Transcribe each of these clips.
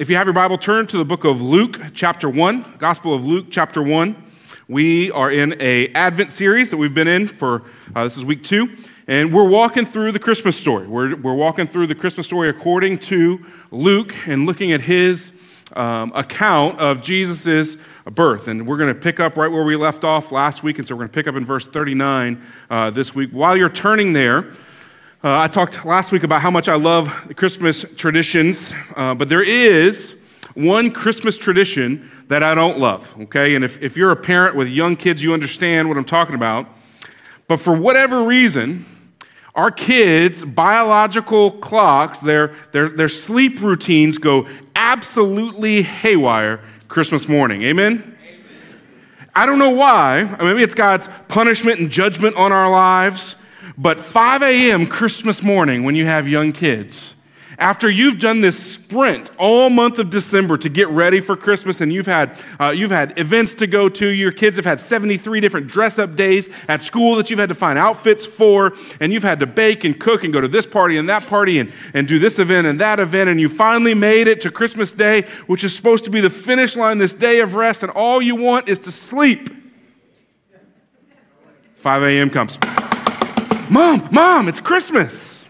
If you have your Bible, turn to the book of Luke, chapter 1, Gospel of Luke, chapter 1. We are in a Advent series that we've been in for, uh, this is week two, and we're walking through the Christmas story. We're, we're walking through the Christmas story according to Luke and looking at his um, account of Jesus' birth. And we're going to pick up right where we left off last week, and so we're going to pick up in verse 39 uh, this week. While you're turning there, uh, I talked last week about how much I love Christmas traditions, uh, but there is one Christmas tradition that I don't love, okay? And if, if you're a parent with young kids, you understand what I'm talking about. But for whatever reason, our kids' biological clocks, their, their, their sleep routines go absolutely haywire Christmas morning. Amen? Amen? I don't know why. Maybe it's God's punishment and judgment on our lives. But 5 a.m. Christmas morning, when you have young kids, after you've done this sprint all month of December to get ready for Christmas, and you've had, uh, you've had events to go to, your kids have had 73 different dress up days at school that you've had to find outfits for, and you've had to bake and cook and go to this party and that party and, and do this event and that event, and you finally made it to Christmas Day, which is supposed to be the finish line, this day of rest, and all you want is to sleep. 5 a.m. comes. Mom, Mom, it's Christmas.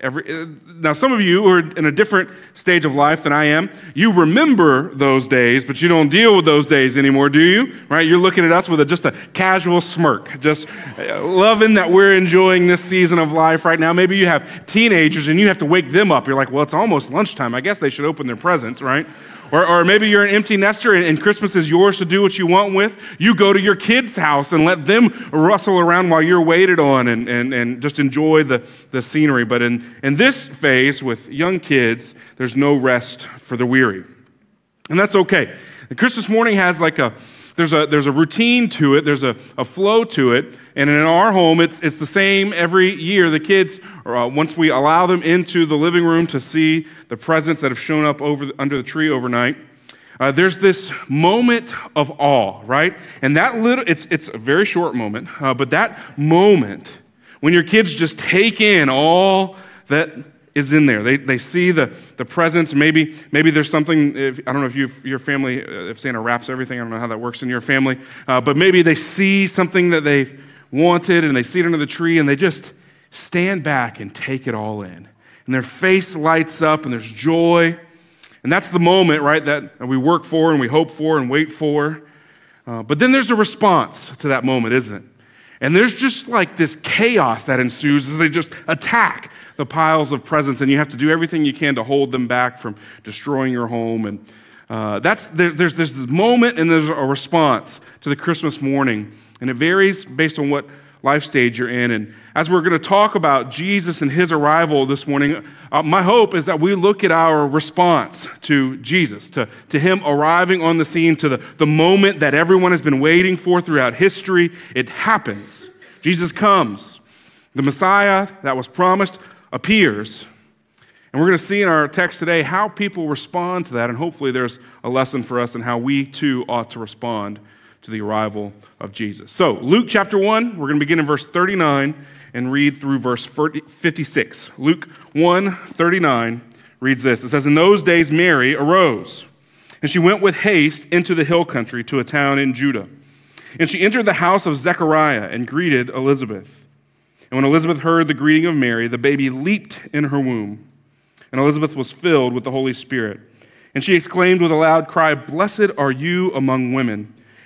Every, uh, now, some of you are in a different stage of life than I am. You remember those days, but you don't deal with those days anymore, do you? Right? You're looking at us with a, just a casual smirk, just uh, loving that we're enjoying this season of life right now. Maybe you have teenagers and you have to wake them up. You're like, well, it's almost lunchtime. I guess they should open their presents, right? Or, or maybe you're an empty nester and, and, Christmas is yours to do what you want with. You go to your kid's house and let them rustle around while you're waited on and, and, and just enjoy the, the scenery. But in, in this phase with young kids, there's no rest for the weary. And that's okay. The Christmas morning has like a, there's a, there's a routine to it, there's a, a flow to it. And in our home, it's, it's the same every year. The kids, uh, once we allow them into the living room to see the presents that have shown up over under the tree overnight, uh, there's this moment of awe, right? And that little, it's, it's a very short moment, uh, but that moment when your kids just take in all that is in there. They, they see the, the presents. Maybe, maybe there's something, if, I don't know if you, your family, uh, if Santa wraps everything, I don't know how that works in your family, uh, but maybe they see something that they've wanted and they see it under the tree and they just stand back and take it all in. And their face lights up and there's joy. And that's the moment, right, that we work for and we hope for and wait for. Uh, but then there's a response to that moment, isn't it? And there's just like this chaos that ensues as they just attack the piles of presents, and you have to do everything you can to hold them back from destroying your home. And uh, that's there, there's, there's this moment and there's a response to the Christmas morning, and it varies based on what life stage you're in. And as we're going to talk about Jesus and his arrival this morning, uh, my hope is that we look at our response to Jesus, to, to him arriving on the scene, to the, the moment that everyone has been waiting for throughout history. It happens. Jesus comes. The Messiah that was promised appears. And we're going to see in our text today how people respond to that, and hopefully there's a lesson for us in how we too ought to respond to the arrival of Jesus. So, Luke chapter 1, we're going to begin in verse 39 and read through verse 56. Luke 1 39 reads this It says, In those days Mary arose, and she went with haste into the hill country to a town in Judah. And she entered the house of Zechariah and greeted Elizabeth. And when Elizabeth heard the greeting of Mary, the baby leaped in her womb. And Elizabeth was filled with the Holy Spirit. And she exclaimed with a loud cry, Blessed are you among women,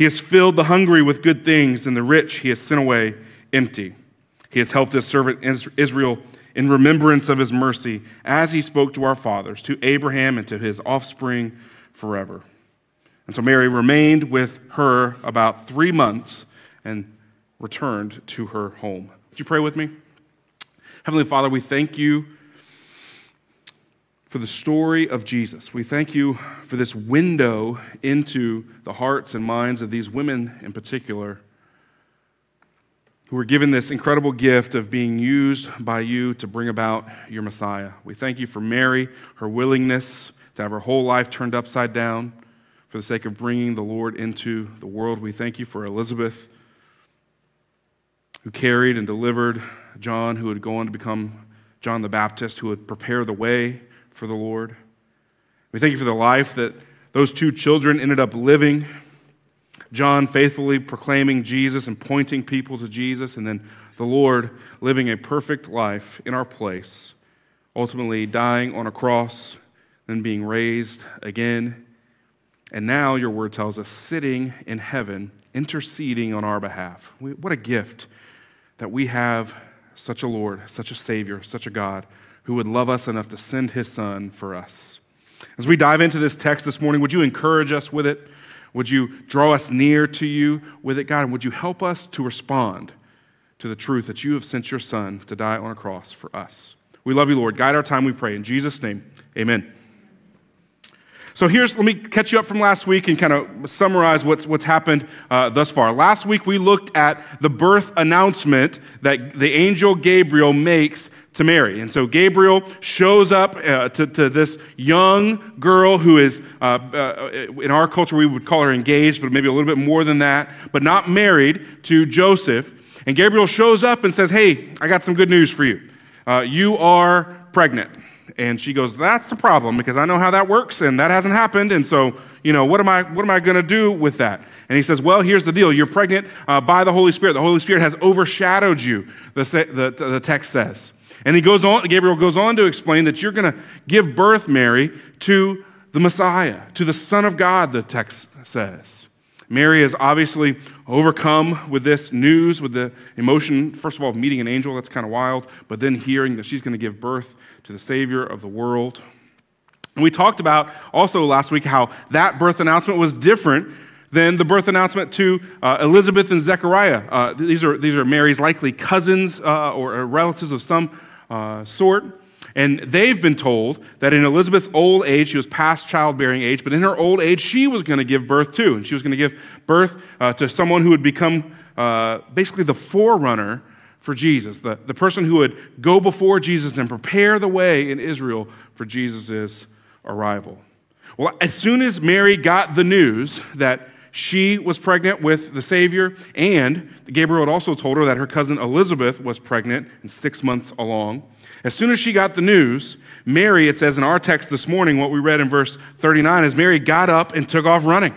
He has filled the hungry with good things, and the rich he has sent away empty. He has helped his servant Israel in remembrance of his mercy, as he spoke to our fathers, to Abraham, and to his offspring forever. And so Mary remained with her about three months and returned to her home. Would you pray with me? Heavenly Father, we thank you for the story of Jesus. We thank you for this window into the hearts and minds of these women in particular who were given this incredible gift of being used by you to bring about your Messiah. We thank you for Mary, her willingness to have her whole life turned upside down for the sake of bringing the Lord into the world. We thank you for Elizabeth, who carried and delivered John, who would go on to become John the Baptist, who would prepare the way for the Lord. We thank you for the life that those two children ended up living. John faithfully proclaiming Jesus and pointing people to Jesus, and then the Lord living a perfect life in our place, ultimately dying on a cross, then being raised again. And now your word tells us sitting in heaven, interceding on our behalf. What a gift that we have such a Lord, such a Savior, such a God who would love us enough to send his Son for us. As we dive into this text this morning, would you encourage us with it? Would you draw us near to you with it, God? And would you help us to respond to the truth that you have sent your Son to die on a cross for us? We love you, Lord. Guide our time, we pray. In Jesus' name, amen. So here's, let me catch you up from last week and kind of summarize what's, what's happened uh, thus far. Last week we looked at the birth announcement that the angel Gabriel makes to Mary. And so Gabriel shows up uh, to, to, this young girl who is, uh, uh, in our culture, we would call her engaged, but maybe a little bit more than that, but not married to Joseph. And Gabriel shows up and says, Hey, I got some good news for you. Uh, you are pregnant. And she goes, That's the problem because I know how that works and that hasn't happened. And so, you know, what am I, what am I going to do with that? And he says, Well, here's the deal. You're pregnant uh, by the Holy Spirit. The Holy Spirit has overshadowed you, the, the, the text says. And he goes on, Gabriel goes on to explain that you're going to give birth, Mary, to the Messiah, to the Son of God, the text says. Mary is obviously overcome with this news, with the emotion, first of all, of meeting an angel, that's kind of wild, but then hearing that she's going to give birth to the Savior of the world. And we talked about also last week how that birth announcement was different than the birth announcement to uh, Elizabeth and Zechariah. Uh, these, are, these are Mary's likely cousins uh, or relatives of some uh, sort. And they've been told that in Elizabeth's old age, she was past childbearing age, but in her old age, she was going to give birth too. And she was going to give birth uh, to someone who would become uh, basically the forerunner for Jesus, the, the person who would go before Jesus and prepare the way in Israel for Jesus' arrival. Well, as soon as Mary got the news that she was pregnant with the Savior, and Gabriel had also told her that her cousin Elizabeth was pregnant and six months along. As soon as she got the news, Mary, it says in our text this morning, what we read in verse 39, is Mary got up and took off running.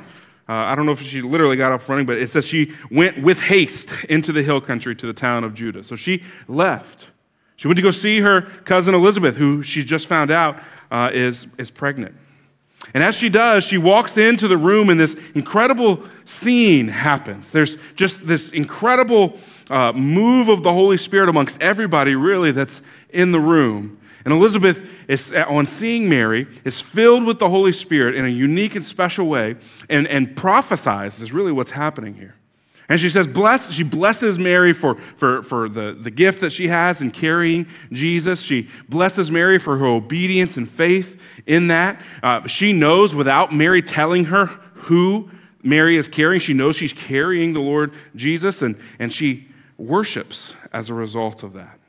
Uh, I don't know if she literally got up running, but it says she went with haste into the hill country to the town of Judah. So she left. She went to go see her cousin Elizabeth, who she just found out uh, is, is pregnant. And as she does, she walks into the room, and this incredible scene happens. There's just this incredible uh, move of the Holy Spirit amongst everybody, really, that's in the room. And Elizabeth, is, on seeing Mary, is filled with the Holy Spirit in a unique and special way and, and prophesies is really what's happening here. And she says, bless, she blesses Mary for, for, for the, the gift that she has in carrying Jesus. She blesses Mary for her obedience and faith in that. Uh, she knows without Mary telling her who Mary is carrying, she knows she's carrying the Lord Jesus, and, and she worships as a result of that.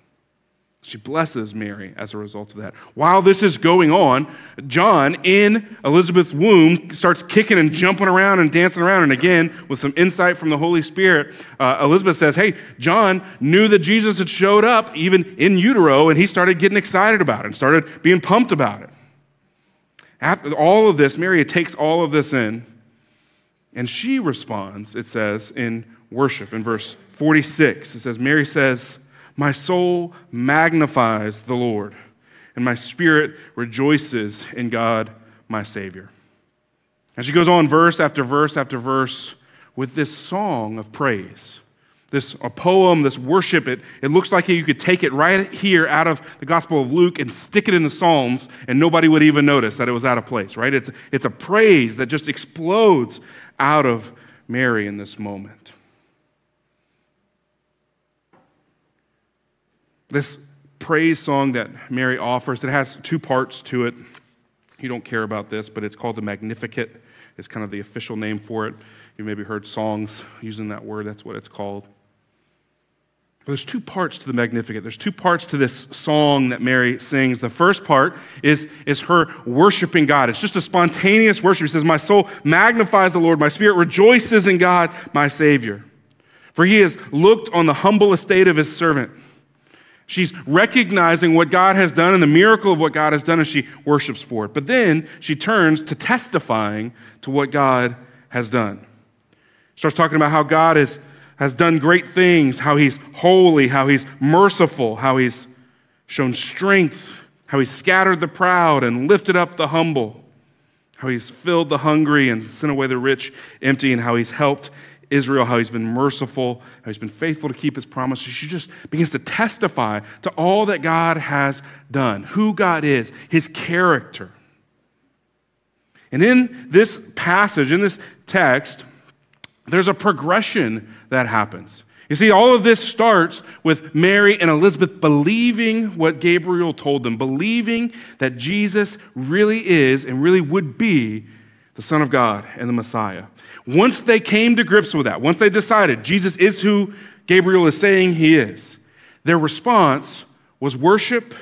She blesses Mary as a result of that. While this is going on, John in Elizabeth's womb starts kicking and jumping around and dancing around. And again, with some insight from the Holy Spirit, uh, Elizabeth says, Hey, John knew that Jesus had showed up even in utero, and he started getting excited about it and started being pumped about it. After all of this, Mary takes all of this in, and she responds, it says, in worship in verse 46. It says, Mary says, my soul magnifies the Lord, and my spirit rejoices in God, my Savior. And she goes on verse after verse after verse with this song of praise. This a poem, this worship, it, it looks like you could take it right here out of the Gospel of Luke and stick it in the Psalms, and nobody would even notice that it was out of place, right? It's, it's a praise that just explodes out of Mary in this moment. This praise song that Mary offers, it has two parts to it. You don't care about this, but it's called the Magnificat. It's kind of the official name for it. You maybe heard songs using that word, that's what it's called. But There's two parts to the Magnificat. There's two parts to this song that Mary sings. The first part is, is her worshiping God. It's just a spontaneous worship. She says, My soul magnifies the Lord, my spirit rejoices in God, my Savior. For he has looked on the humble estate of his servant. She's recognizing what God has done and the miracle of what God has done, and she worships for it. But then she turns to testifying to what God has done. Starts talking about how God is has done great things, how he's holy, how he's merciful, how he's shown strength, how he's scattered the proud and lifted up the humble, how he's filled the hungry and sent away the rich empty, and how he's helped Israel, how he's been merciful, how he's been faithful to keep his promises. She just begins to testify to all that God has done, who God is, his character. And in this passage, in this text, there's a progression that happens. You see, all of this starts with Mary and Elizabeth believing what Gabriel told them, believing that Jesus really is and really would be the Son of God and the Messiah. Once they came to grips with that, once they decided Jesus is who Gabriel is saying he is, their response was worship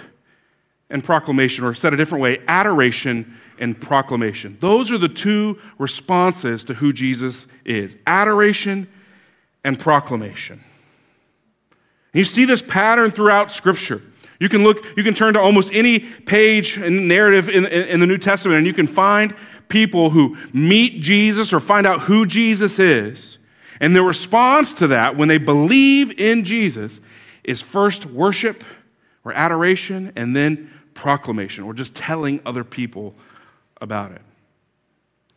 and proclamation, or said a different way, adoration and proclamation. Those are the two responses to who Jesus is adoration and proclamation. You see this pattern throughout Scripture. You can look, you can turn to almost any page and narrative in, in, in the New Testament, and you can find people who meet Jesus or find out who Jesus is. And their response to that, when they believe in Jesus, is first worship or adoration and then proclamation or just telling other people about it.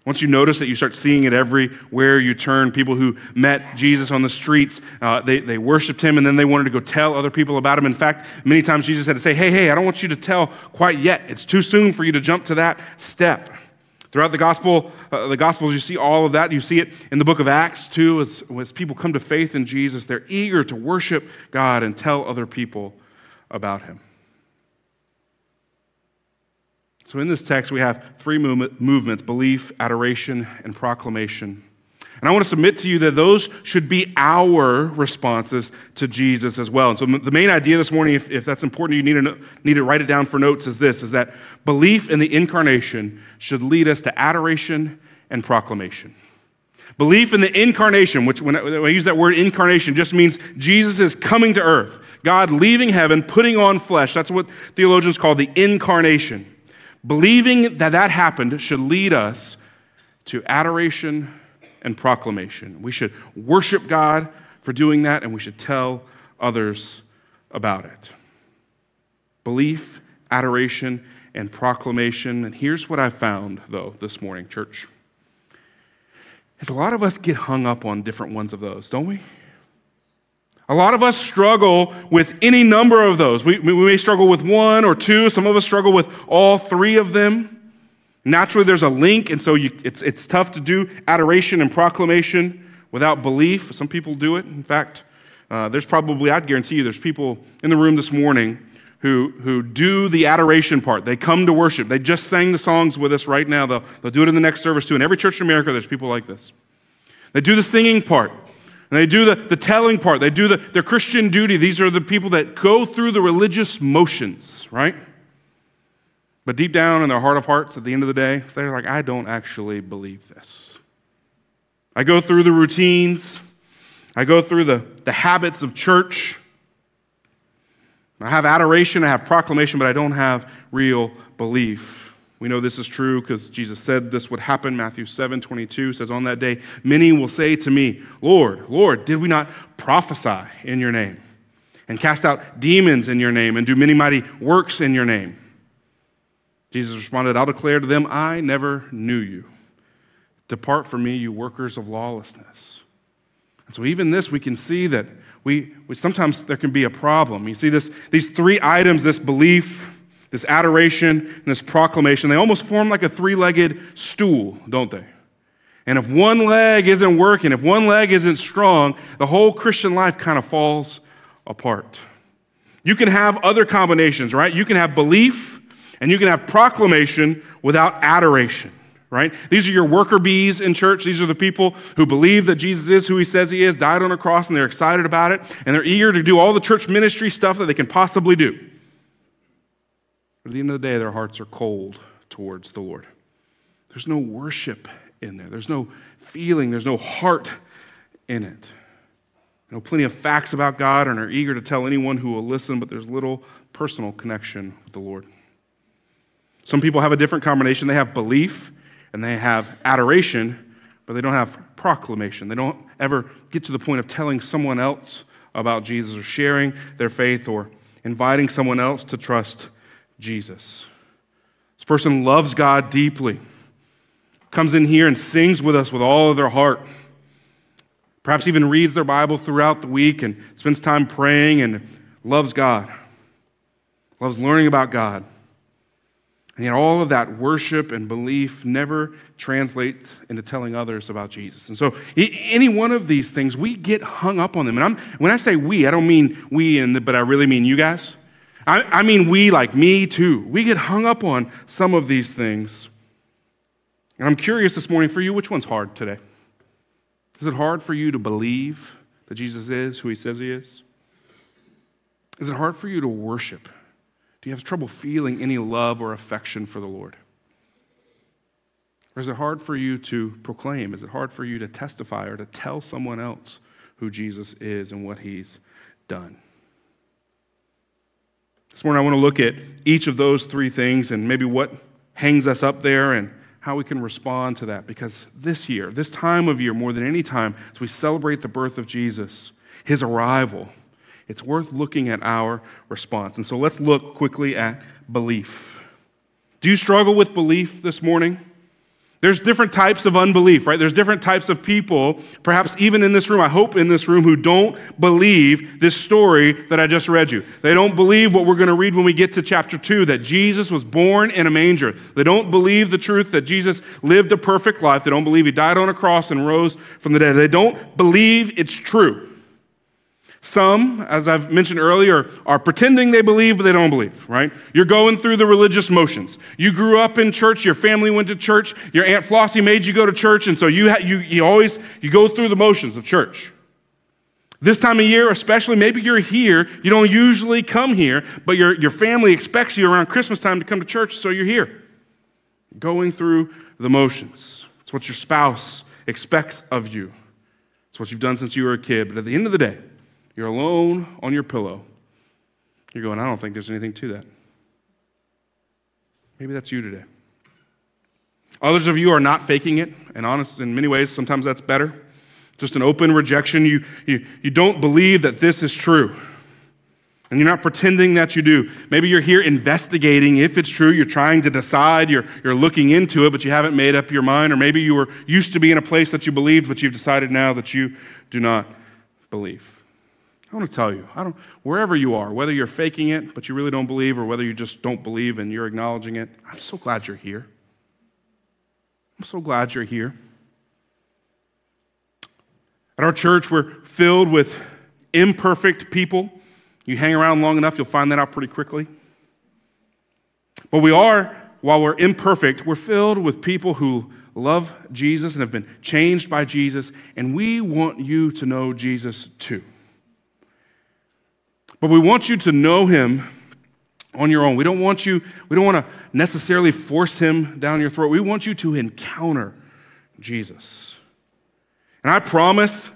Once you notice that you start seeing it everywhere you turn, people who met Jesus on the streets, uh, they, they worshiped him and then they wanted to go tell other people about him. In fact, many times Jesus had to say, Hey, hey, I don't want you to tell quite yet. It's too soon for you to jump to that step. Throughout the gospel, uh, the gospels, you see all of that. You see it in the book of Acts too, as, as people come to faith in Jesus, they're eager to worship God and tell other people about him. So, in this text, we have three movements belief, adoration, and proclamation. And I want to submit to you that those should be our responses to Jesus as well. And so, the main idea this morning, if, if that's important, you need to, need to write it down for notes, is this is that belief in the incarnation should lead us to adoration and proclamation. Belief in the incarnation, which when I use that word incarnation, just means Jesus is coming to earth. God leaving heaven, putting on flesh. That's what theologians call the incarnation. Believing that that happened should lead us to adoration and proclamation. We should worship God for doing that, and we should tell others about it. Belief, adoration, and proclamation. And here's what I found, though, this morning, church. Is a lot of us get hung up on different ones of those, don't we? A lot of us struggle with any number of those. We, we may struggle with one or two. Some of us struggle with all three of them. Naturally, there's a link, and so you, it's, it's tough to do adoration and proclamation without belief. Some people do it. In fact, uh, there's probably, I'd guarantee you, there's people in the room this morning who, who do the adoration part. They come to worship. They just sang the songs with us right now. They'll, they'll do it in the next service too. In every church in America, there's people like this. They do the singing part. And they do the, the telling part, they do the, their Christian duty. These are the people that go through the religious motions, right? But deep down in their heart of hearts, at the end of the day, they're like, I don't actually believe this. I go through the routines, I go through the, the habits of church. I have adoration, I have proclamation, but I don't have real belief. We know this is true because Jesus said this would happen. Matthew 7 22 says, On that day, many will say to me, Lord, Lord, did we not prophesy in your name? And cast out demons in your name and do many mighty works in your name? Jesus responded, I'll declare to them, I never knew you. Depart from me, you workers of lawlessness. And so, even this, we can see that we, we sometimes there can be a problem. You see, this, these three items this belief, this adoration, and this proclamation they almost form like a three legged stool, don't they? And if one leg isn't working, if one leg isn't strong, the whole Christian life kind of falls apart. You can have other combinations, right? You can have belief and you can have proclamation without adoration, right? These are your worker bees in church. These are the people who believe that Jesus is who he says he is, died on a cross, and they're excited about it, and they're eager to do all the church ministry stuff that they can possibly do. But at the end of the day, their hearts are cold towards the Lord. There's no worship in there, there's no feeling, there's no heart in it. You know, plenty of facts about God and are eager to tell anyone who will listen, but there's little personal connection with the Lord. Some people have a different combination. They have belief and they have adoration, but they don't have proclamation. They don't ever get to the point of telling someone else about Jesus or sharing their faith or inviting someone else to trust Jesus. This person loves God deeply, comes in here and sings with us with all of their heart. Perhaps even reads their Bible throughout the week and spends time praying and loves God, loves learning about God. And yet, all of that worship and belief never translates into telling others about Jesus. And so, any one of these things, we get hung up on them. And I'm, when I say we, I don't mean we, in the, but I really mean you guys. I, I mean we, like me too. We get hung up on some of these things. And I'm curious this morning for you, which one's hard today? Is it hard for you to believe that Jesus is who he says he is? Is it hard for you to worship? Do you have trouble feeling any love or affection for the Lord? Or is it hard for you to proclaim? Is it hard for you to testify or to tell someone else who Jesus is and what he's done? This morning, I want to look at each of those three things and maybe what hangs us up there and how we can respond to that. Because this year, this time of year, more than any time, as we celebrate the birth of Jesus, his arrival, it's worth looking at our response. And so let's look quickly at belief. Do you struggle with belief this morning? There's different types of unbelief, right? There's different types of people, perhaps even in this room, I hope in this room, who don't believe this story that I just read you. They don't believe what we're going to read when we get to chapter 2 that Jesus was born in a manger. They don't believe the truth that Jesus lived a perfect life. They don't believe he died on a cross and rose from the dead. They don't believe it's true. Some, as I've mentioned earlier, are pretending they believe, but they don't believe, right? You're going through the religious motions. You grew up in church, your family went to church, your Aunt Flossie made you go to church, and so you, ha- you, you always you go through the motions of church. This time of year, especially, maybe you're here, you don't usually come here, but your, your family expects you around Christmas time to come to church, so you're here. Going through the motions. It's what your spouse expects of you. It's what you've done since you were a kid, but at the end of the day, you're alone on your pillow. You're going, I don't think there's anything to that. Maybe that's you today. Others of you are not faking it, and honest, in many ways, sometimes that's better. Just an open rejection. You, you, you don't believe that this is true. And you're not pretending that you do. Maybe you're here investigating if it's true. You're trying to decide. You're, you're looking into it, but you haven't made up your mind. Or maybe you were used to be in a place that you believed, but you've decided now that you do not believe. I want to tell you, I don't, wherever you are, whether you're faking it, but you really don't believe, or whether you just don't believe and you're acknowledging it, I'm so glad you're here. I'm so glad you're here. At our church, we're filled with imperfect people. You hang around long enough, you'll find that out pretty quickly. But we are, while we're imperfect, we're filled with people who love Jesus and have been changed by Jesus, and we want you to know Jesus too. But we want you to know him on your own. We don't want you, we don't want to necessarily force him down your throat. We want you to encounter Jesus. And I promise,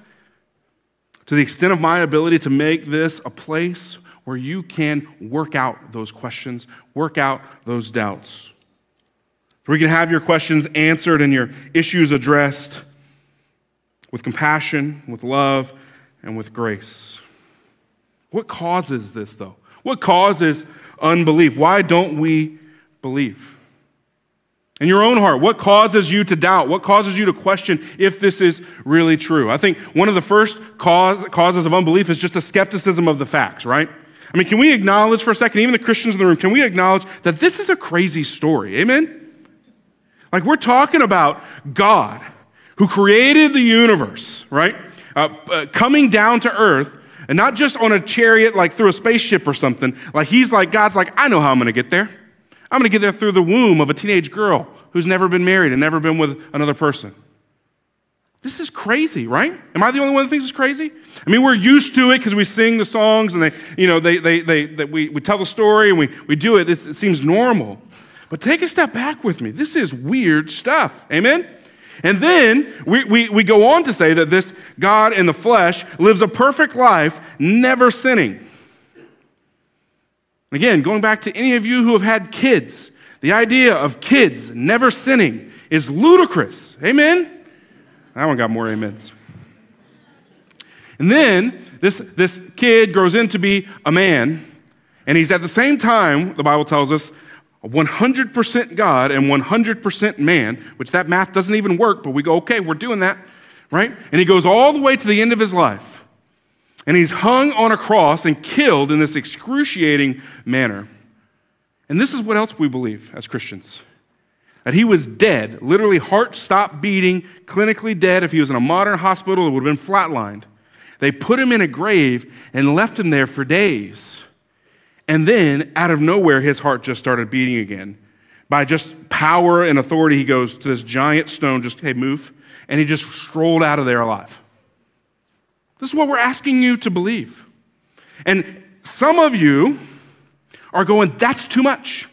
to the extent of my ability, to make this a place where you can work out those questions, work out those doubts. Where you can have your questions answered and your issues addressed with compassion, with love, and with grace. What causes this, though? What causes unbelief? Why don't we believe? In your own heart, what causes you to doubt? What causes you to question if this is really true? I think one of the first cause, causes of unbelief is just a skepticism of the facts, right? I mean, can we acknowledge for a second, even the Christians in the room, can we acknowledge that this is a crazy story? Amen? Like, we're talking about God who created the universe, right? Uh, uh, coming down to earth, and not just on a chariot, like through a spaceship or something. Like, he's like, God's like, I know how I'm going to get there. I'm going to get there through the womb of a teenage girl who's never been married and never been with another person. This is crazy, right? Am I the only one that thinks it's crazy? I mean, we're used to it because we sing the songs and they, you know, they, they, they, they we, we tell the story and we, we do it. It's, it seems normal. But take a step back with me. This is weird stuff. Amen? And then we, we, we go on to say that this God in the flesh lives a perfect life, never sinning. Again, going back to any of you who have had kids, the idea of kids never sinning is ludicrous. Amen? That one got more amens. And then this, this kid grows into be a man, and he's at the same time, the Bible tells us, 100% God and 100% man, which that math doesn't even work, but we go, okay, we're doing that, right? And he goes all the way to the end of his life. And he's hung on a cross and killed in this excruciating manner. And this is what else we believe as Christians that he was dead, literally heart stopped beating, clinically dead. If he was in a modern hospital, it would have been flatlined. They put him in a grave and left him there for days. And then, out of nowhere, his heart just started beating again. By just power and authority, he goes to this giant stone, just, hey, move. And he just strolled out of there alive. This is what we're asking you to believe. And some of you are going, that's too much.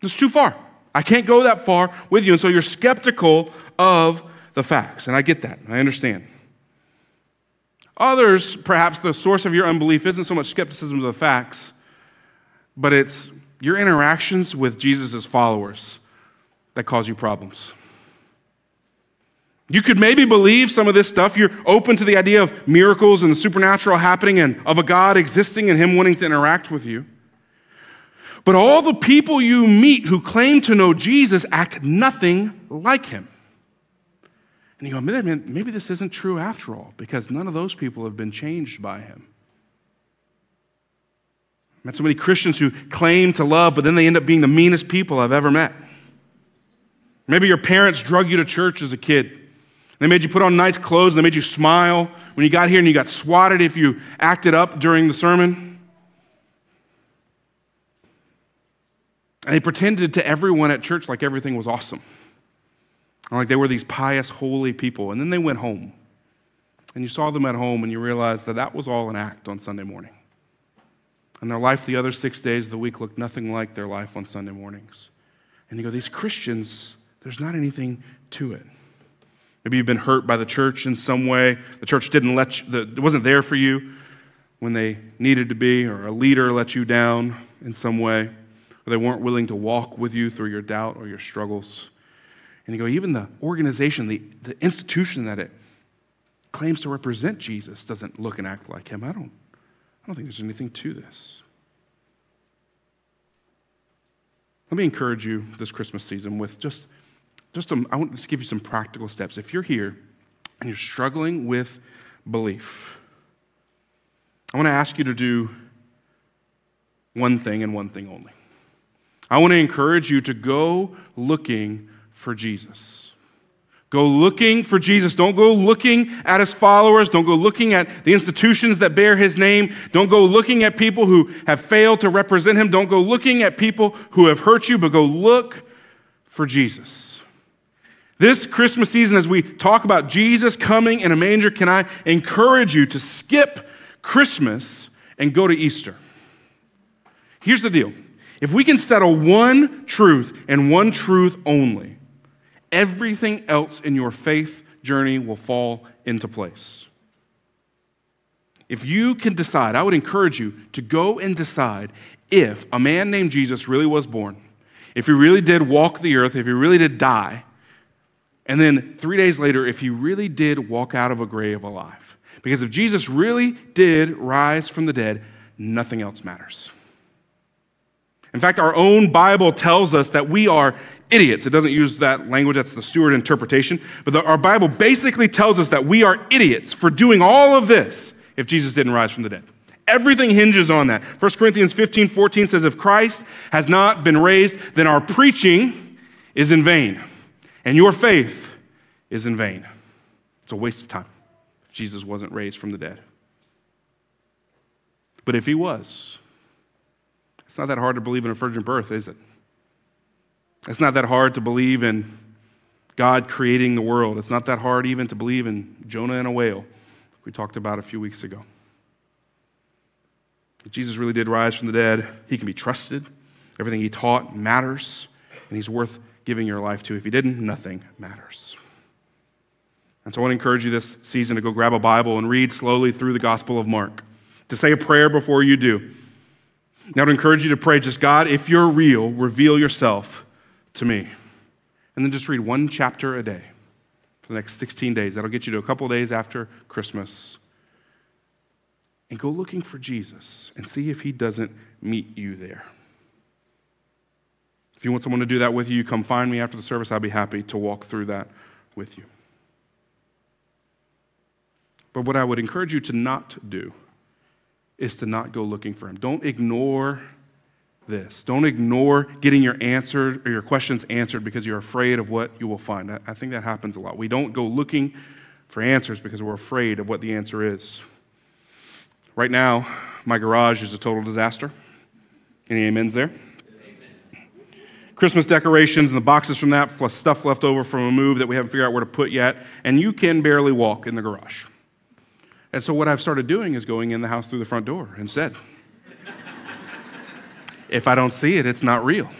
That's too far. I can't go that far with you. And so you're skeptical of the facts. And I get that. I understand. Others, perhaps the source of your unbelief isn't so much skepticism of the facts but it's your interactions with Jesus' followers that cause you problems. You could maybe believe some of this stuff. You're open to the idea of miracles and the supernatural happening and of a God existing and Him wanting to interact with you. But all the people you meet who claim to know Jesus act nothing like Him. And you go, maybe this isn't true after all, because none of those people have been changed by Him met so many Christians who claim to love, but then they end up being the meanest people I've ever met. Maybe your parents drug you to church as a kid. They made you put on nice clothes and they made you smile when you got here and you got swatted if you acted up during the sermon. And they pretended to everyone at church like everything was awesome. Like they were these pious, holy people. And then they went home. And you saw them at home and you realized that that was all an act on Sunday morning. And their life the other six days of the week looked nothing like their life on Sunday mornings. And you go, these Christians, there's not anything to it. Maybe you've been hurt by the church in some way. The church didn't let you, the, it wasn't there for you when they needed to be, or a leader let you down in some way, or they weren't willing to walk with you through your doubt or your struggles. And you go, even the organization, the, the institution that it claims to represent Jesus doesn't look and act like him. I don't, I don't think there's anything to this. Let me encourage you this Christmas season with just, just a, I want to give you some practical steps. If you're here and you're struggling with belief, I want to ask you to do one thing and one thing only. I want to encourage you to go looking for Jesus. Go looking for Jesus. Don't go looking at his followers. Don't go looking at the institutions that bear his name. Don't go looking at people who have failed to represent him. Don't go looking at people who have hurt you, but go look for Jesus. This Christmas season, as we talk about Jesus coming in a manger, can I encourage you to skip Christmas and go to Easter? Here's the deal if we can settle one truth and one truth only, everything else in your faith journey will fall into place. If you can decide, I would encourage you to go and decide if a man named Jesus really was born, if he really did walk the earth, if he really did die, and then three days later, if he really did walk out of a grave alive. Because if Jesus really did rise from the dead, nothing else matters. In fact, our own Bible tells us that we are idiots. It doesn't use that language, that's the Stewart interpretation. But the, our Bible basically tells us that we are idiots for doing all of this if Jesus didn't rise from the dead. Everything hinges on that. 1 Corinthians 15 14 says, If Christ has not been raised, then our preaching is in vain, and your faith is in vain. It's a waste of time if Jesus wasn't raised from the dead. But if he was, it's not that hard to believe in a virgin birth, is it? It's not that hard to believe in God creating the world. It's not that hard even to believe in Jonah and a whale, we talked about a few weeks ago. If Jesus really did rise from the dead, he can be trusted. Everything he taught matters, and he's worth giving your life to. If he didn't, nothing matters. And so I want to encourage you this season to go grab a Bible and read slowly through the Gospel of Mark, to say a prayer before you do. Now, to encourage you to pray, just God, if you're real, reveal yourself to me. And then just read one chapter a day for the next 16 days. That'll get you to a couple days after Christmas. And go looking for Jesus and see if he doesn't meet you there. If you want someone to do that with you, come find me after the service. I'll be happy to walk through that with you. But what I would encourage you to not do is to not go looking for him. Don't ignore this. Don't ignore getting your answer or your questions answered because you're afraid of what you will find. I think that happens a lot. We don't go looking for answers because we're afraid of what the answer is. Right now, my garage is a total disaster. Any amens there? Christmas decorations and the boxes from that, plus stuff left over from a move that we haven't figured out where to put yet, and you can barely walk in the garage. And so, what I've started doing is going in the house through the front door instead. if I don't see it, it's not real.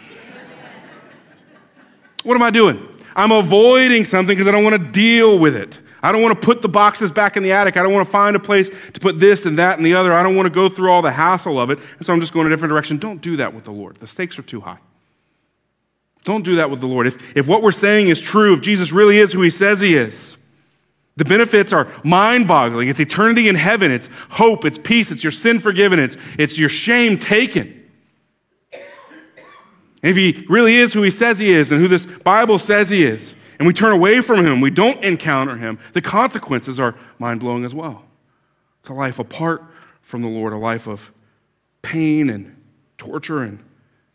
What am I doing? I'm avoiding something because I don't want to deal with it. I don't want to put the boxes back in the attic. I don't want to find a place to put this and that and the other. I don't want to go through all the hassle of it. And so I'm just going a different direction. Don't do that with the Lord. The stakes are too high. Don't do that with the Lord. If, if what we're saying is true, if Jesus really is who he says he is, the benefits are mind boggling. It's eternity in heaven, it's hope, it's peace, it's your sin forgiven, it's, it's your shame taken. And if he really is who he says he is and who this Bible says he is, and we turn away from him, we don't encounter him, the consequences are mind blowing as well. It's a life apart from the Lord, a life of pain and torture and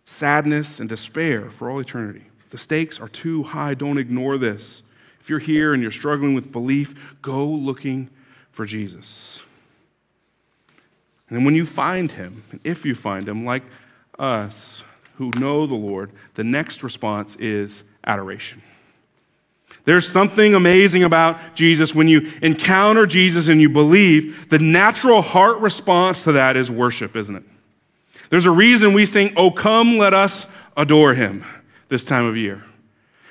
sadness and despair for all eternity. The stakes are too high. Don't ignore this. If you're here and you're struggling with belief, go looking for Jesus. And then when you find him, and if you find him, like us who know the Lord, the next response is adoration. There's something amazing about Jesus. When you encounter Jesus and you believe, the natural heart response to that is worship, isn't it? There's a reason we sing, Oh, come, let us adore him this time of year.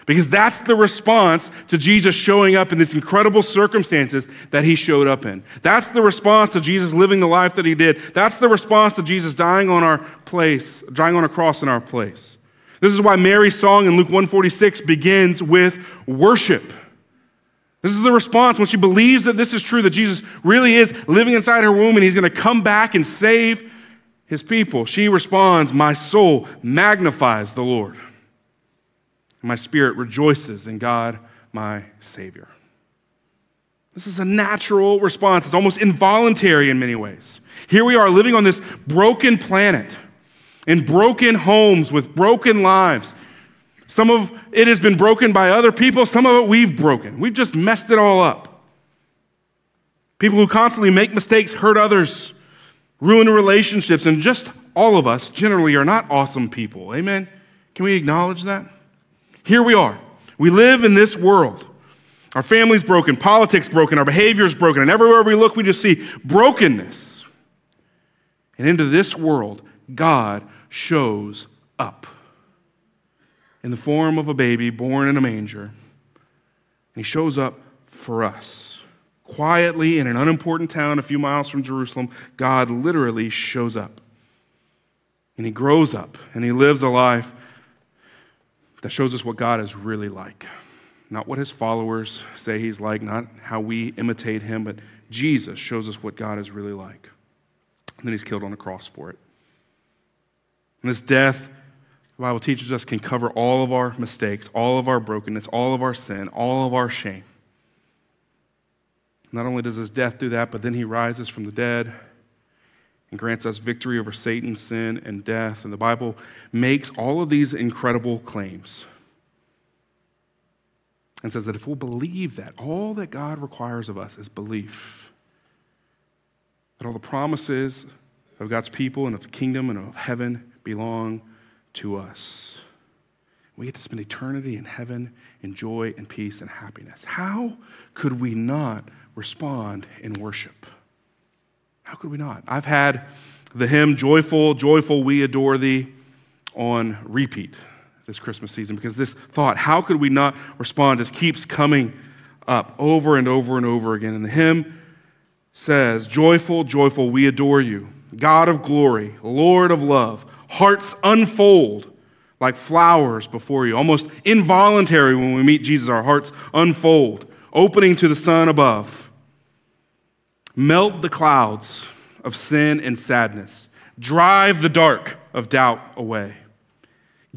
Because that's the response to Jesus showing up in these incredible circumstances that he showed up in. That's the response to Jesus living the life that he did. That's the response to Jesus dying on our place, dying on a cross in our place. This is why Mary's song in Luke 146 begins with worship. This is the response when she believes that this is true, that Jesus really is living inside her womb and he's going to come back and save his people. She responds, My soul magnifies the Lord my spirit rejoices in God, my Savior. This is a natural response. It's almost involuntary in many ways. Here we are living on this broken planet, in broken homes with broken lives. Some of it has been broken by other people, some of it we've broken. We've just messed it all up. People who constantly make mistakes hurt others, ruin relationships, and just all of us generally are not awesome people. Amen? Can we acknowledge that? Here we are. We live in this world. Our family's broken, politics broken, our behavior's broken, and everywhere we look, we just see brokenness. And into this world, God shows up in the form of a baby born in a manger. And he shows up for us. Quietly in an unimportant town a few miles from Jerusalem, God literally shows up. And he grows up and he lives a life that shows us what God is really like. Not what his followers say he's like, not how we imitate him, but Jesus shows us what God is really like. And then he's killed on a cross for it. And this death the Bible teaches us, can cover all of our mistakes, all of our brokenness, all of our sin, all of our shame. Not only does his death do that, but then he rises from the dead and grants us victory over Satan, sin, and death. And the Bible makes all of these incredible claims and says that if we'll believe that, all that God requires of us is belief. That all the promises of God's people and of the kingdom and of heaven belong to us. We get to spend eternity in heaven in joy and peace and happiness. How could we not respond in worship? How could we not? I've had the hymn Joyful, Joyful, We Adore Thee on repeat this Christmas season because this thought, how could we not respond, just keeps coming up over and over and over again. And the hymn says, Joyful, joyful, we adore you, God of glory, Lord of love. Hearts unfold like flowers before you. Almost involuntary when we meet Jesus, our hearts unfold, opening to the sun above. Melt the clouds of sin and sadness, drive the dark of doubt away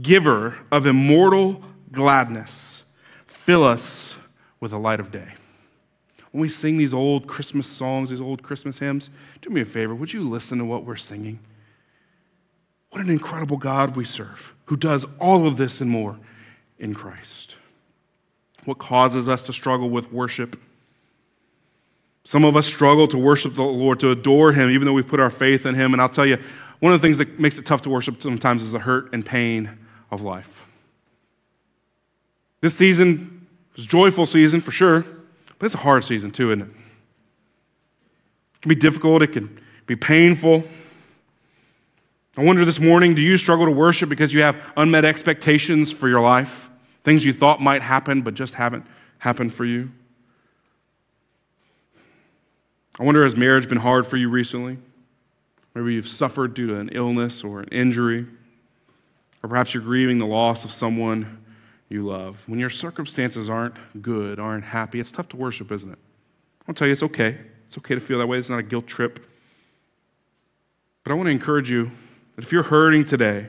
giver of immortal gladness, fill us with the light of day. When we sing these old Christmas songs, these old Christmas hymns, do me a favor. Would you listen to what we're singing? What an incredible God we serve, who does all of this and more in Christ. What causes us to struggle with worship? Some of us struggle to worship the Lord, to adore Him, even though we've put our faith in Him. And I'll tell you, one of the things that makes it tough to worship sometimes is the hurt and pain of life. This season is a joyful season for sure, but it's a hard season too, isn't it? It can be difficult, it can be painful. I wonder this morning do you struggle to worship because you have unmet expectations for your life? Things you thought might happen but just haven't happened for you? I wonder has marriage been hard for you recently? Maybe you've suffered due to an illness or an injury. Or perhaps you're grieving the loss of someone you love. When your circumstances aren't good, aren't happy, it's tough to worship, isn't it? I'll tell you, it's okay. It's okay to feel that way. It's not a guilt trip. But I want to encourage you that if you're hurting today,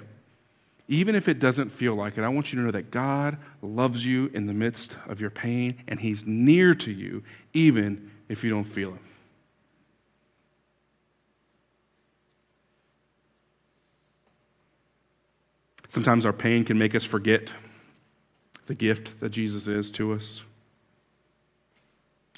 even if it doesn't feel like it, I want you to know that God loves you in the midst of your pain and He's near to you, even if you don't feel Him. Sometimes our pain can make us forget the gift that Jesus is to us.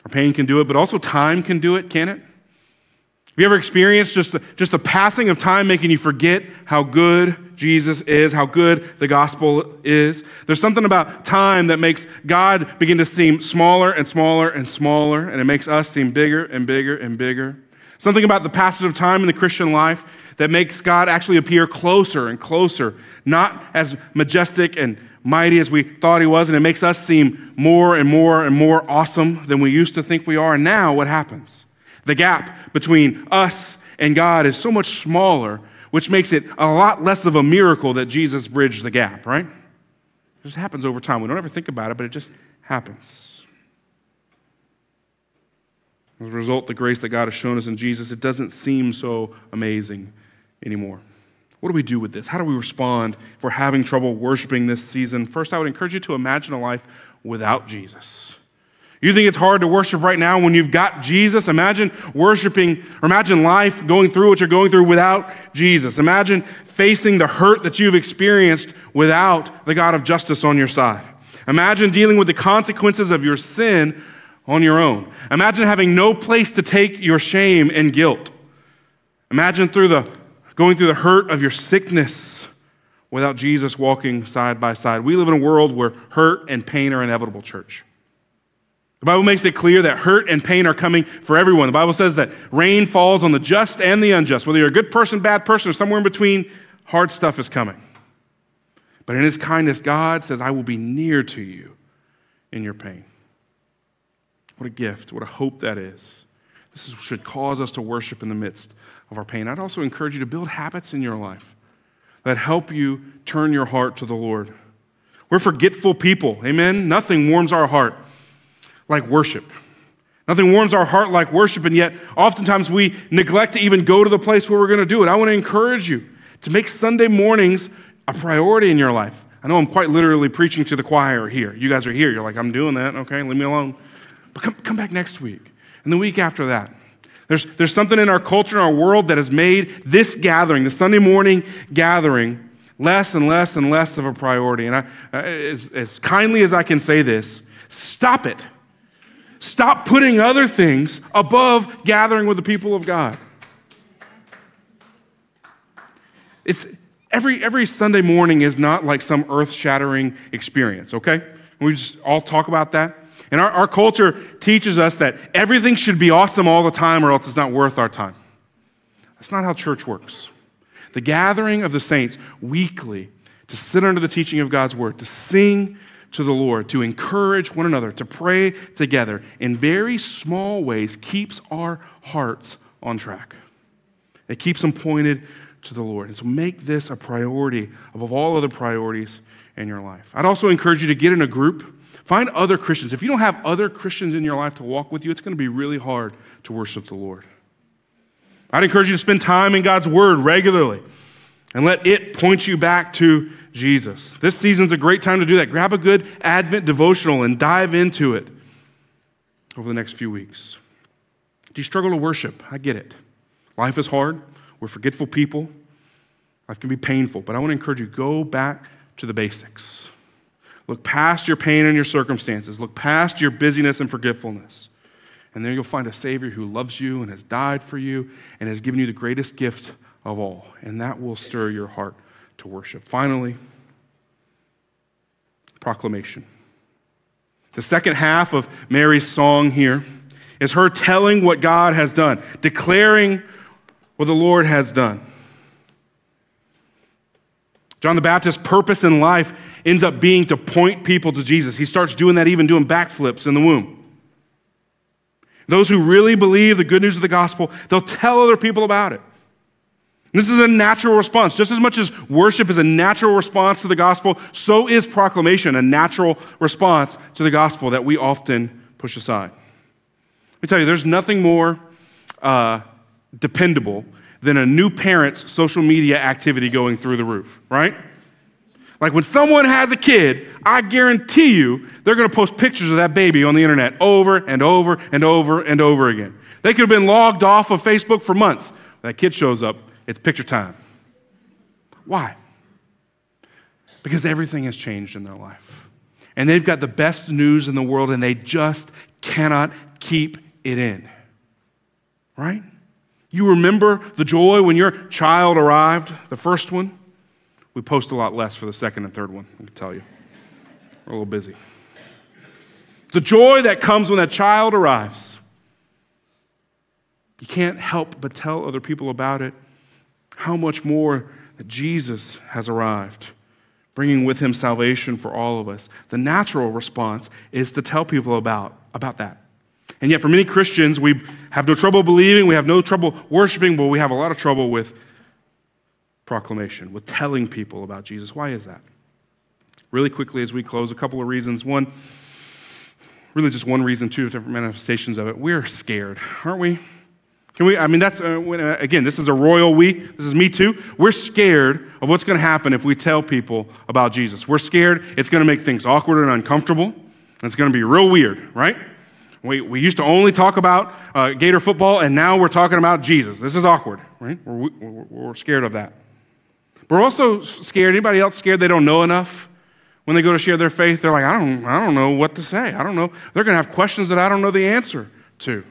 Our pain can do it, but also time can do it, can it? Have you ever experienced just the, just the passing of time making you forget how good Jesus is, how good the gospel is? There's something about time that makes God begin to seem smaller and smaller and smaller, and it makes us seem bigger and bigger and bigger. Something about the passage of time in the Christian life that makes God actually appear closer and closer, not as majestic and mighty as we thought he was, and it makes us seem more and more and more awesome than we used to think we are. And now what happens? The gap between us and God is so much smaller, which makes it a lot less of a miracle that Jesus bridged the gap, right? It just happens over time. We don't ever think about it, but it just happens. As a result, the grace that God has shown us in Jesus, it doesn't seem so amazing anymore. What do we do with this? How do we respond if we're having trouble worshiping this season? First, I would encourage you to imagine a life without Jesus. You think it's hard to worship right now when you've got Jesus? Imagine worshiping, or imagine life going through what you're going through without Jesus. Imagine facing the hurt that you've experienced without the God of justice on your side. Imagine dealing with the consequences of your sin on your own. Imagine having no place to take your shame and guilt. Imagine through the going through the hurt of your sickness without Jesus walking side by side. We live in a world where hurt and pain are inevitable, church. The Bible makes it clear that hurt and pain are coming for everyone. The Bible says that rain falls on the just and the unjust. Whether you're a good person, bad person, or somewhere in between, hard stuff is coming. But in His kindness, God says, I will be near to you in your pain. What a gift, what a hope that is. This should cause us to worship in the midst of our pain. I'd also encourage you to build habits in your life that help you turn your heart to the Lord. We're forgetful people, amen? Nothing warms our heart like worship. Nothing warms our heart like worship, and yet oftentimes we neglect to even go to the place where we're going to do it. I want to encourage you to make Sunday mornings a priority in your life. I know I'm quite literally preaching to the choir here. You guys are here. You're like, I'm doing that. Okay, leave me alone. But come, come back next week and the week after that. There's, there's something in our culture, in our world, that has made this gathering, the Sunday morning gathering, less and less and less of a priority. And I, uh, as, as kindly as I can say this, stop it. Stop putting other things above gathering with the people of God. It's, every, every Sunday morning is not like some earth shattering experience, okay? We just all talk about that. And our, our culture teaches us that everything should be awesome all the time or else it's not worth our time. That's not how church works. The gathering of the saints weekly to sit under the teaching of God's word, to sing to the Lord, to encourage one another, to pray together in very small ways keeps our hearts on track. It keeps them pointed to the Lord. And so make this a priority above all other priorities in your life. I'd also encourage you to get in a group. Find other Christians. If you don't have other Christians in your life to walk with you, it's going to be really hard to worship the Lord. I'd encourage you to spend time in God's Word regularly and let it point you back to Jesus. This season's a great time to do that. Grab a good Advent devotional and dive into it over the next few weeks. Do you struggle to worship? I get it. Life is hard. We're forgetful people. Life can be painful, but I want to encourage you go back to the basics. Look past your pain and your circumstances. Look past your busyness and forgetfulness. And there you'll find a Savior who loves you and has died for you and has given you the greatest gift of all. And that will stir your heart to worship. Finally, proclamation. The second half of Mary's song here is her telling what God has done, declaring what the Lord has done. John the Baptist's purpose in life ends up being to point people to Jesus. He starts doing that, even doing backflips in the womb. Those who really believe the good news of the gospel, they'll tell other people about it. This is a natural response. Just as much as worship is a natural response to the gospel, so is proclamation a natural response to the gospel that we often push aside. Let me tell you, there's nothing more uh, dependable than a new parent's social media activity going through the roof, right? Like when someone has a kid, I guarantee you they're going to post pictures of that baby on the internet over and over and over and over again. They could have been logged off of Facebook for months. That kid shows up, it's picture time. Why? Because everything has changed in their life. And they've got the best news in the world and they just cannot keep it in. Right? You remember the joy when your child arrived, the first one? We post a lot less for the second and third one, I can tell you. We're a little busy. The joy that comes when that child arrives. You can't help but tell other people about it. How much more that Jesus has arrived, bringing with him salvation for all of us. The natural response is to tell people about, about that. And yet, for many Christians, we have no trouble believing, we have no trouble worshiping, but we have a lot of trouble with proclamation, with telling people about Jesus. Why is that? Really quickly, as we close, a couple of reasons. One, really just one reason, two different manifestations of it. We're scared, aren't we? Can we? I mean, that's, uh, uh again, this is a royal we. This is me too. We're scared of what's going to happen if we tell people about Jesus. We're scared it's going to make things awkward and uncomfortable. And it's going to be real weird, right? We, we used to only talk about uh, Gator football, and now we're talking about Jesus. This is awkward, right? We're, we're, we're scared of that. We're also scared. Anybody else scared they don't know enough? When they go to share their faith, they're like, I don't, I don't know what to say. I don't know. They're going to have questions that I don't know the answer to.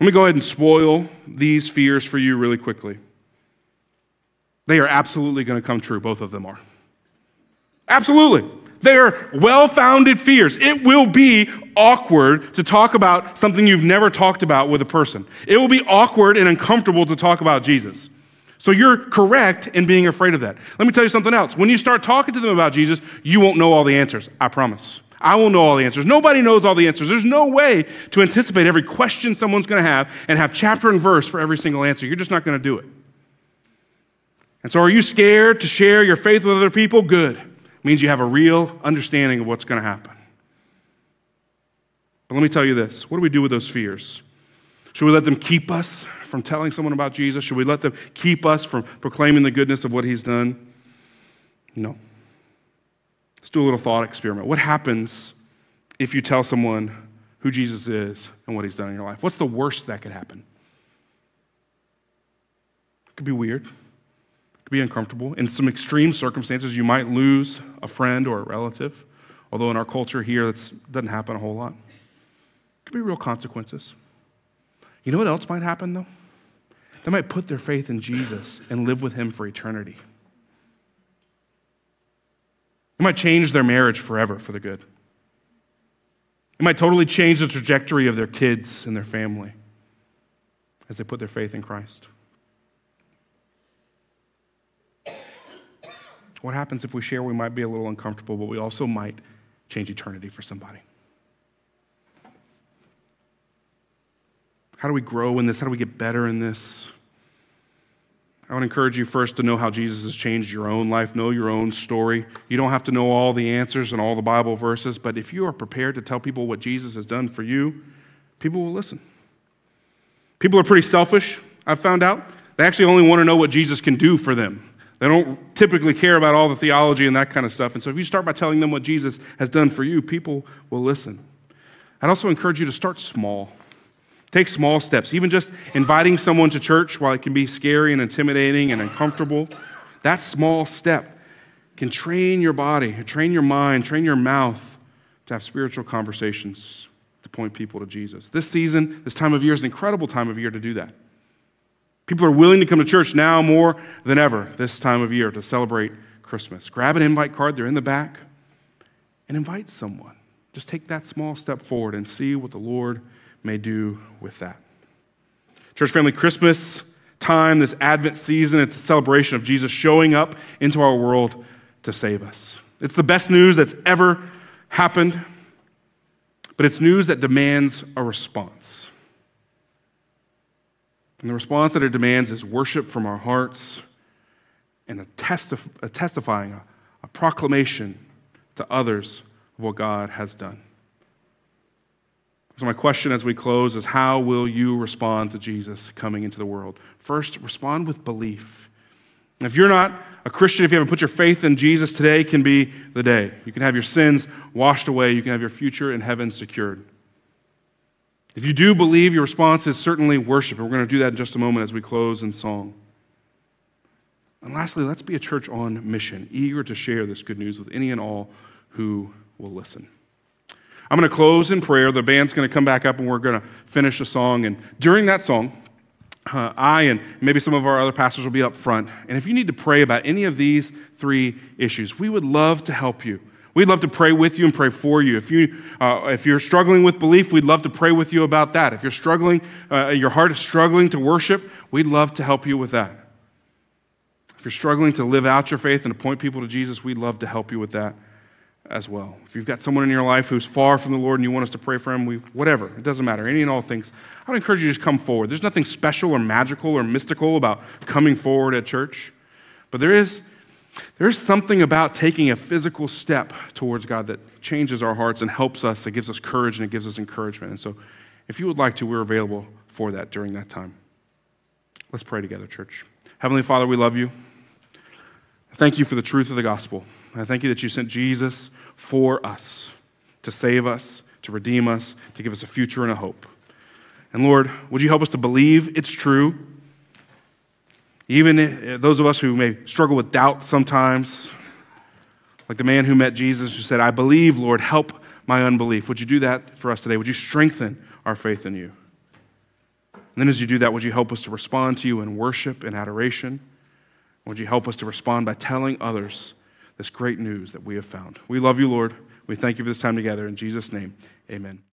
Let me go ahead and spoil these fears for you really quickly. They are absolutely going to come true. Both of them are. Absolutely. They are well founded fears. It will be awkward to talk about something you've never talked about with a person. It will be awkward and uncomfortable to talk about Jesus. So you're correct in being afraid of that. Let me tell you something else. When you start talking to them about Jesus, you won't know all the answers. I promise. I won't know all the answers. Nobody knows all the answers. There's no way to anticipate every question someone's going to have and have chapter and verse for every single answer. You're just not going to do it. And so, are you scared to share your faith with other people? Good means you have a real understanding of what's going to happen. But let me tell you this what do we do with those fears? Should we let them keep us from telling someone about Jesus? Should we let them keep us from proclaiming the goodness of what he's done? No. Let's do a little thought experiment. What happens if you tell someone who Jesus is and what he's done in your life? What's the worst that could happen? It could be weird. Could be uncomfortable. In some extreme circumstances, you might lose a friend or a relative. Although in our culture here, that doesn't happen a whole lot. Could be real consequences. You know what else might happen, though? They might put their faith in Jesus and live with him for eternity. It might change their marriage forever for the good. It might totally change the trajectory of their kids and their family as they put their faith in Christ. What happens if we share we might be a little uncomfortable, but we also might change eternity for somebody? How do we grow in this? How do we get better in this? I would encourage you first to know how Jesus has changed your own life, know your own story. You don't have to know all the answers and all the Bible verses, but if you are prepared to tell people what Jesus has done for you, people will listen. People are pretty selfish, I've found out. They actually only want to know what Jesus can do for them. They don't typically care about all the theology and that kind of stuff. And so if you start by telling them what Jesus has done for you, people will listen. I'd also encourage you to start small. Take small steps, even just inviting someone to church while it can be scary and intimidating and uncomfortable. That small step can train your body, train your mind, train your mouth to have spiritual conversations to point people to Jesus. This season, this time of year is an incredible time of year to do that. People are willing to come to church now more than ever this time of year to celebrate Christmas. Grab an invite card, they're in the back, and invite someone. Just take that small step forward and see what the Lord may do with that. Church family, Christmas time, this Advent season, it's a celebration of Jesus showing up into our world to save us. It's the best news that's ever happened, but it's news that demands a response. And the response that it demands is worship from our hearts and a, testif- a testifying, a, a proclamation to others of what God has done. So, my question as we close is how will you respond to Jesus coming into the world? First, respond with belief. If you're not a Christian, if you haven't put your faith in Jesus, today can be the day. You can have your sins washed away, you can have your future in heaven secured. If you do believe, your response is certainly worship. And we're going to do that in just a moment as we close in song. And lastly, let's be a church on mission, eager to share this good news with any and all who will listen. I'm going to close in prayer. The band's going to come back up and we're going to finish a song. And during that song, uh, I and maybe some of our other pastors will be up front. And if you need to pray about any of these three issues, we would love to help you. We'd love to pray with you and pray for you. If, you, uh, if you're struggling with belief, we'd love to pray with you about that. If you're struggling, uh, your heart is struggling to worship, we'd love to help you with that. If you're struggling to live out your faith and to point people to Jesus, we'd love to help you with that as well. If you've got someone in your life who's far from the Lord and you want us to pray for him, we, whatever, it doesn't matter. Any and all things, I would encourage you to just come forward. There's nothing special or magical or mystical about coming forward at church, but there is, there is something about taking a physical step towards God that changes our hearts and helps us, it gives us courage and it gives us encouragement. And so, if you would like to, we're available for that during that time. Let's pray together, church. Heavenly Father, we love you. Thank you for the truth of the gospel. I thank you that you sent Jesus for us to save us, to redeem us, to give us a future and a hope. And Lord, would you help us to believe it's true? Even uh, those of us who may struggle with doubt sometimes, like the man who met Jesus who said, I believe, Lord, help my unbelief. Would you do that for us today? Would you strengthen our faith in you? And then as you do that, would you help us to respond to you in worship and adoration? Would you help us to respond by telling others this great news that we have found. We love you, Lord. We thank you for this time together. In Jesus' name, amen.